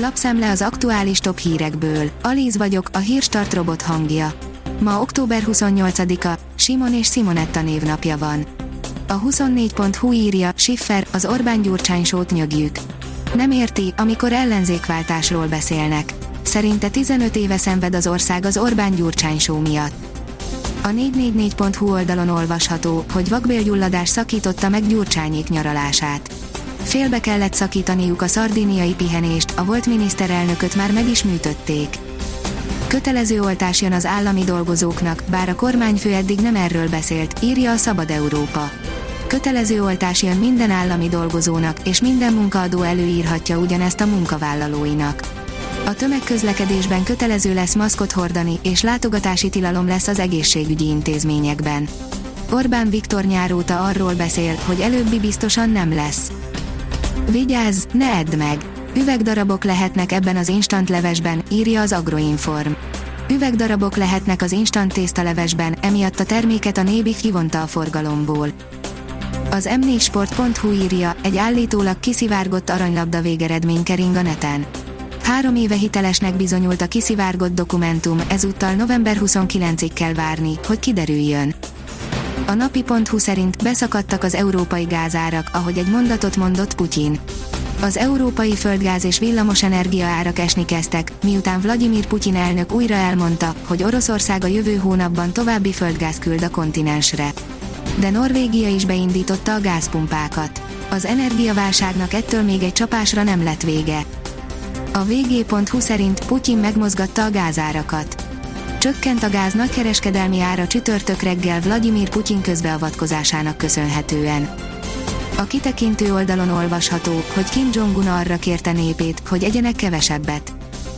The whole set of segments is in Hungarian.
Lapszemle az aktuális top hírekből. Alíz vagyok, a hírstart robot hangja. Ma október 28-a, Simon és Simonetta névnapja van. A 24.hu írja, Schiffer, az Orbán Gyurcsány sót nyögjük. Nem érti, amikor ellenzékváltásról beszélnek. Szerinte 15 éve szenved az ország az Orbán Gyurcsány só miatt. A 444.hu oldalon olvasható, hogy vakbélgyulladás szakította meg Gyurcsányék nyaralását. Félbe kellett szakítaniuk a szardíniai pihenést, a volt miniszterelnököt már meg is műtötték. Kötelező oltás jön az állami dolgozóknak, bár a kormányfő eddig nem erről beszélt, írja a Szabad Európa. Kötelező oltás jön minden állami dolgozónak, és minden munkaadó előírhatja ugyanezt a munkavállalóinak. A tömegközlekedésben kötelező lesz maszkot hordani, és látogatási tilalom lesz az egészségügyi intézményekben. Orbán Viktor nyáróta arról beszél, hogy előbbi biztosan nem lesz. Vigyázz, ne edd meg! Üvegdarabok lehetnek ebben az instant levesben, írja az Agroinform. Üvegdarabok lehetnek az instant tésztalevesben, emiatt a terméket a Nébi kivonta a forgalomból. Az m4sport.hu írja, egy állítólag kiszivárgott aranylabda végeredmény kering a neten. Három éve hitelesnek bizonyult a kiszivárgott dokumentum, ezúttal november 29-ig kell várni, hogy kiderüljön. A napi.hu szerint beszakadtak az európai gázárak, ahogy egy mondatot mondott Putyin. Az európai földgáz és villamosenergia árak esni kezdtek, miután Vladimir Putyin elnök újra elmondta, hogy Oroszország a jövő hónapban további földgáz küld a kontinensre. De Norvégia is beindította a gázpumpákat. Az energiaválságnak ettől még egy csapásra nem lett vége. A vg.hu szerint Putyin megmozgatta a gázárakat. Csökkent a gáz nagykereskedelmi ára csütörtök reggel Vladimir Putyin közbeavatkozásának köszönhetően. A kitekintő oldalon olvasható, hogy Kim Jong-un arra kérte népét, hogy egyenek kevesebbet.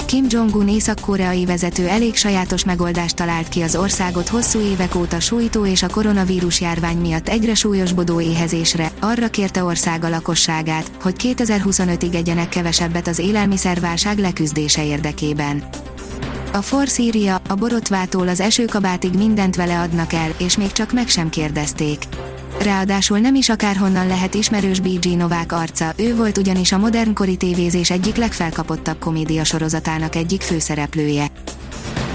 Kim Jong-un észak-koreai vezető elég sajátos megoldást talált ki az országot hosszú évek óta sújtó és a koronavírus járvány miatt egyre súlyosbodó éhezésre, arra kérte országa lakosságát, hogy 2025-ig egyenek kevesebbet az élelmiszerválság leküzdése érdekében. A Force írja, a borotvától az esőkabátig mindent vele adnak el, és még csak meg sem kérdezték. Ráadásul nem is akárhonnan lehet ismerős BG Novák arca, ő volt ugyanis a modernkori tévézés egyik legfelkapottabb komédia sorozatának egyik főszereplője.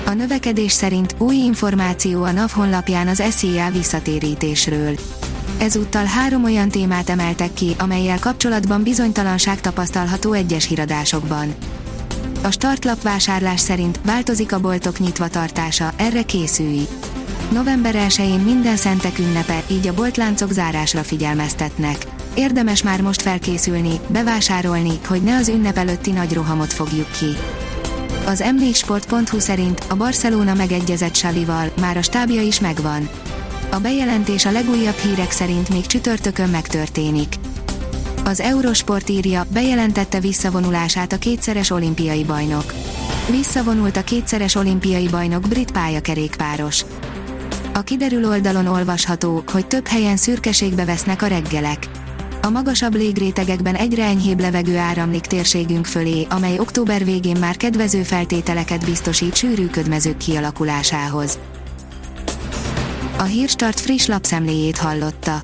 A növekedés szerint új információ a NAV honlapján az SZIA visszatérítésről. Ezúttal három olyan témát emeltek ki, amelyel kapcsolatban bizonytalanság tapasztalható egyes híradásokban. A startlap vásárlás szerint változik a boltok nyitva tartása, erre készülj. November 1-én minden szentek ünnepe, így a boltláncok zárásra figyelmeztetnek. Érdemes már most felkészülni, bevásárolni, hogy ne az ünnep előtti nagy rohamot fogjuk ki. Az m4sport.hu szerint a Barcelona megegyezett Savival, már a stábja is megvan. A bejelentés a legújabb hírek szerint még csütörtökön megtörténik. Az Eurosport írja, bejelentette visszavonulását a kétszeres olimpiai bajnok. Visszavonult a kétszeres olimpiai bajnok brit pályakerékpáros. A kiderül oldalon olvasható, hogy több helyen szürkeségbe vesznek a reggelek. A magasabb légrétegekben egyre enyhébb levegő áramlik térségünk fölé, amely október végén már kedvező feltételeket biztosít sűrű ködmezők kialakulásához. A Hírstart friss lapszemléjét hallotta.